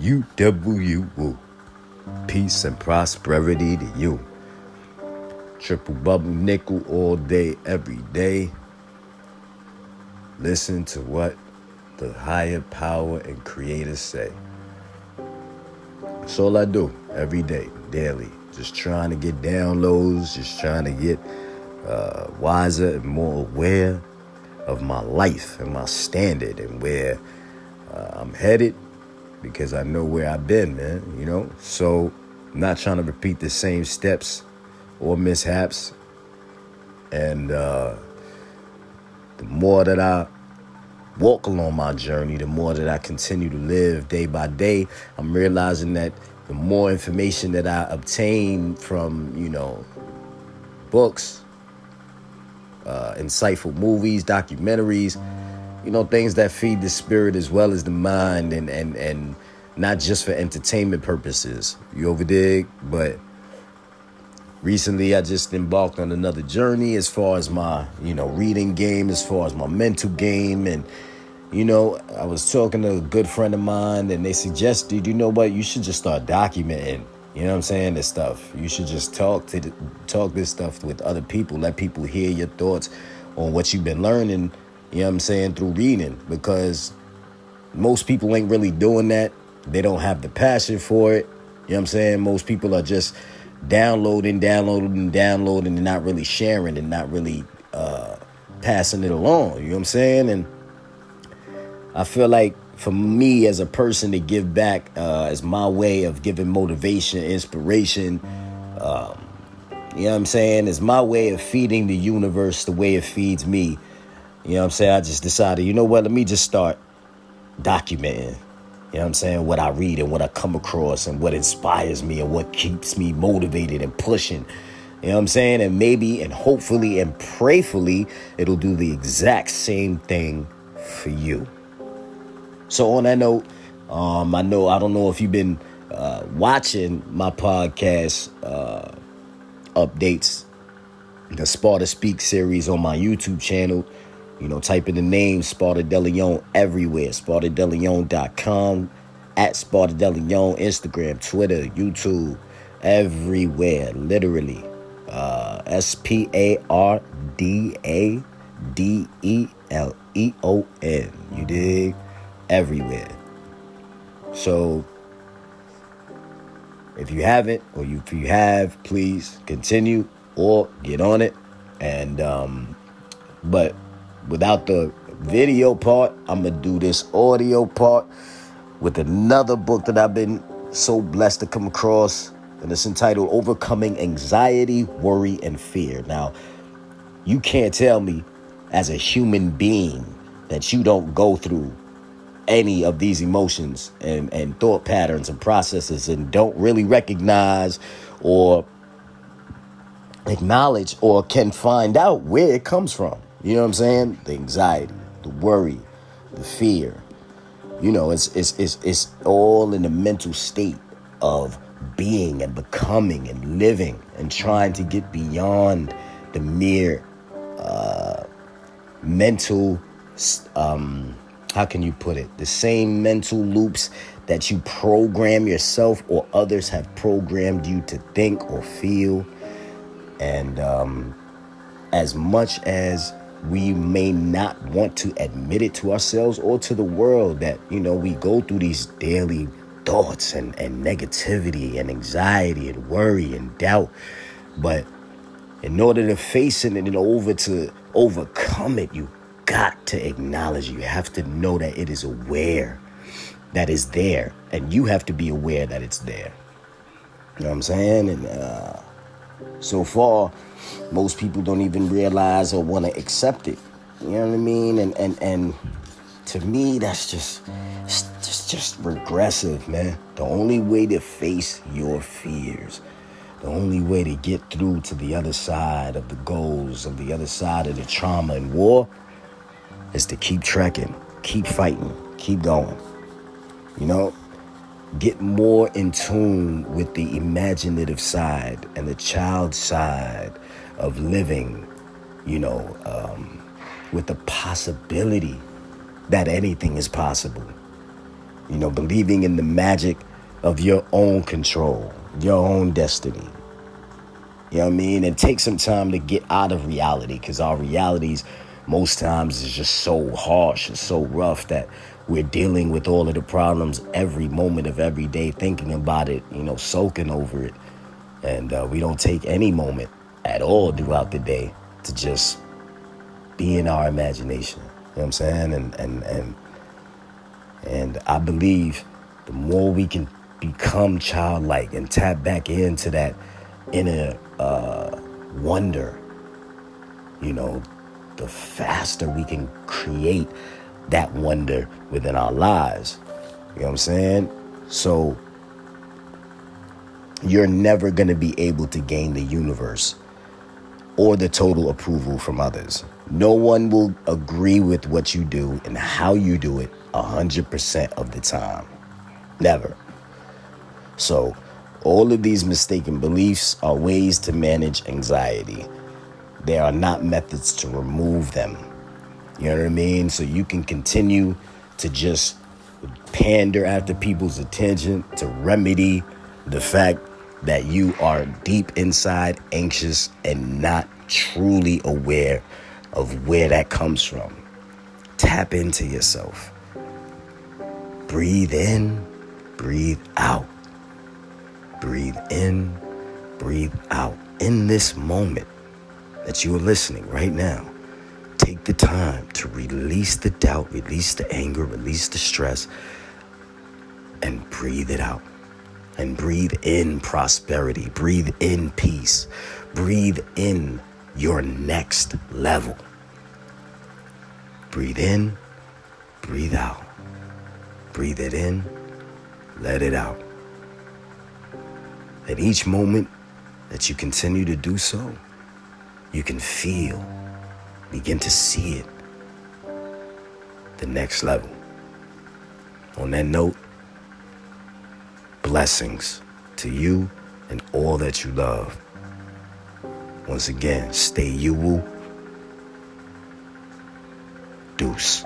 UWU. Peace and prosperity to you. Triple bubble nickel all day, every day. Listen to what the higher power and creators say. That's all I do every day, daily. Just trying to get downloads, just trying to get uh, wiser and more aware of my life and my standard and where uh, I'm headed because I know where I've been, man, you know? So I'm not trying to repeat the same steps or mishaps. And uh, the more that I walk along my journey, the more that I continue to live day by day, I'm realizing that the more information that I obtain from, you know, books, uh, insightful movies, documentaries, you know, things that feed the spirit as well as the mind and and and not just for entertainment purposes. You overdig, but recently I just embarked on another journey as far as my, you know, reading game, as far as my mental game. And you know, I was talking to a good friend of mine and they suggested, you know what, you should just start documenting you know what I'm saying? This stuff. You should just talk to the, talk this stuff with other people. Let people hear your thoughts on what you've been learning you know what I'm saying, through reading because most people ain't really doing that. They don't have the passion for it. You know what I'm saying? Most people are just downloading, downloading, downloading, and not really sharing and not really uh, passing it along. You know what I'm saying? And I feel like for me as a person to give back uh, as my way of giving motivation, inspiration, um, you know what I'm saying? Is my way of feeding the universe the way it feeds me. You know what I'm saying? I just decided, you know what, let me just start documenting. You know what I'm saying? What I read and what I come across and what inspires me and what keeps me motivated and pushing. You know what I'm saying? And maybe and hopefully and prayfully it'll do the exact same thing for you. So on that note, um, I know I don't know if you've been uh, watching my podcast uh, updates, the Sparda Speak series on my YouTube channel. You know, type in the name Sparda DeLeon everywhere. SpardaDeLeon.com, at Sparda DeLeon, Instagram, Twitter, YouTube, everywhere. Literally. Uh, S P A R D A D E L E O N. You dig? Everywhere. So, if you haven't, or you, if you have, please continue or get on it. And, um, but without the video part, I'm gonna do this audio part with another book that I've been so blessed to come across, and it's entitled Overcoming Anxiety, Worry, and Fear. Now, you can't tell me as a human being that you don't go through any of these emotions and, and thought patterns and processes and don't really recognize or acknowledge or can find out where it comes from. You know what I'm saying? The anxiety, the worry, the fear. You know, it's it's it's it's all in the mental state of being and becoming and living and trying to get beyond the mere uh, mental um, how can you put it the same mental loops that you program yourself or others have programmed you to think or feel and um, as much as we may not want to admit it to ourselves or to the world that, you know, we go through these daily thoughts and, and negativity and anxiety and worry and doubt. But in order to face it and over to overcome it, you got to acknowledge, you have to know that it is aware that is there. And you have to be aware that it's there. You know what I'm saying? And uh, so far, most people don't even realize or want to accept it. You know what I mean? And and and to me, that's just just just regressive, man. The only way to face your fears, the only way to get through to the other side of the goals, of the other side of the trauma and war, is to keep trekking, keep fighting, keep going. You know, get more in tune with the imaginative side and the child side of living, you know, um, with the possibility that anything is possible. You know, believing in the magic of your own control, your own destiny. You know what I mean? And take some time to get out of reality because our realities most times it's just so harsh and so rough that we're dealing with all of the problems every moment of every day, thinking about it, you know, soaking over it. And uh, we don't take any moment at all throughout the day to just be in our imagination. You know what I'm saying? And and and and I believe the more we can become childlike and tap back into that inner uh, wonder, you know, the faster we can create that wonder within our lives. You know what I'm saying? So you're never going to be able to gain the universe or the total approval from others. No one will agree with what you do and how you do it 100% of the time. Never. So, all of these mistaken beliefs are ways to manage anxiety. They are not methods to remove them. You know what I mean? So you can continue to just pander after people's attention to remedy the fact that you are deep inside anxious and not truly aware of where that comes from. Tap into yourself. Breathe in, breathe out. Breathe in, breathe out. In this moment that you are listening right now, take the time to release the doubt, release the anger, release the stress, and breathe it out. And breathe in prosperity, breathe in peace, breathe in your next level. Breathe in, breathe out. Breathe it in, let it out. At each moment that you continue to do so, you can feel, begin to see it, the next level. On that note, blessings to you and all that you love. Once again, stay you. Woo. Deuce.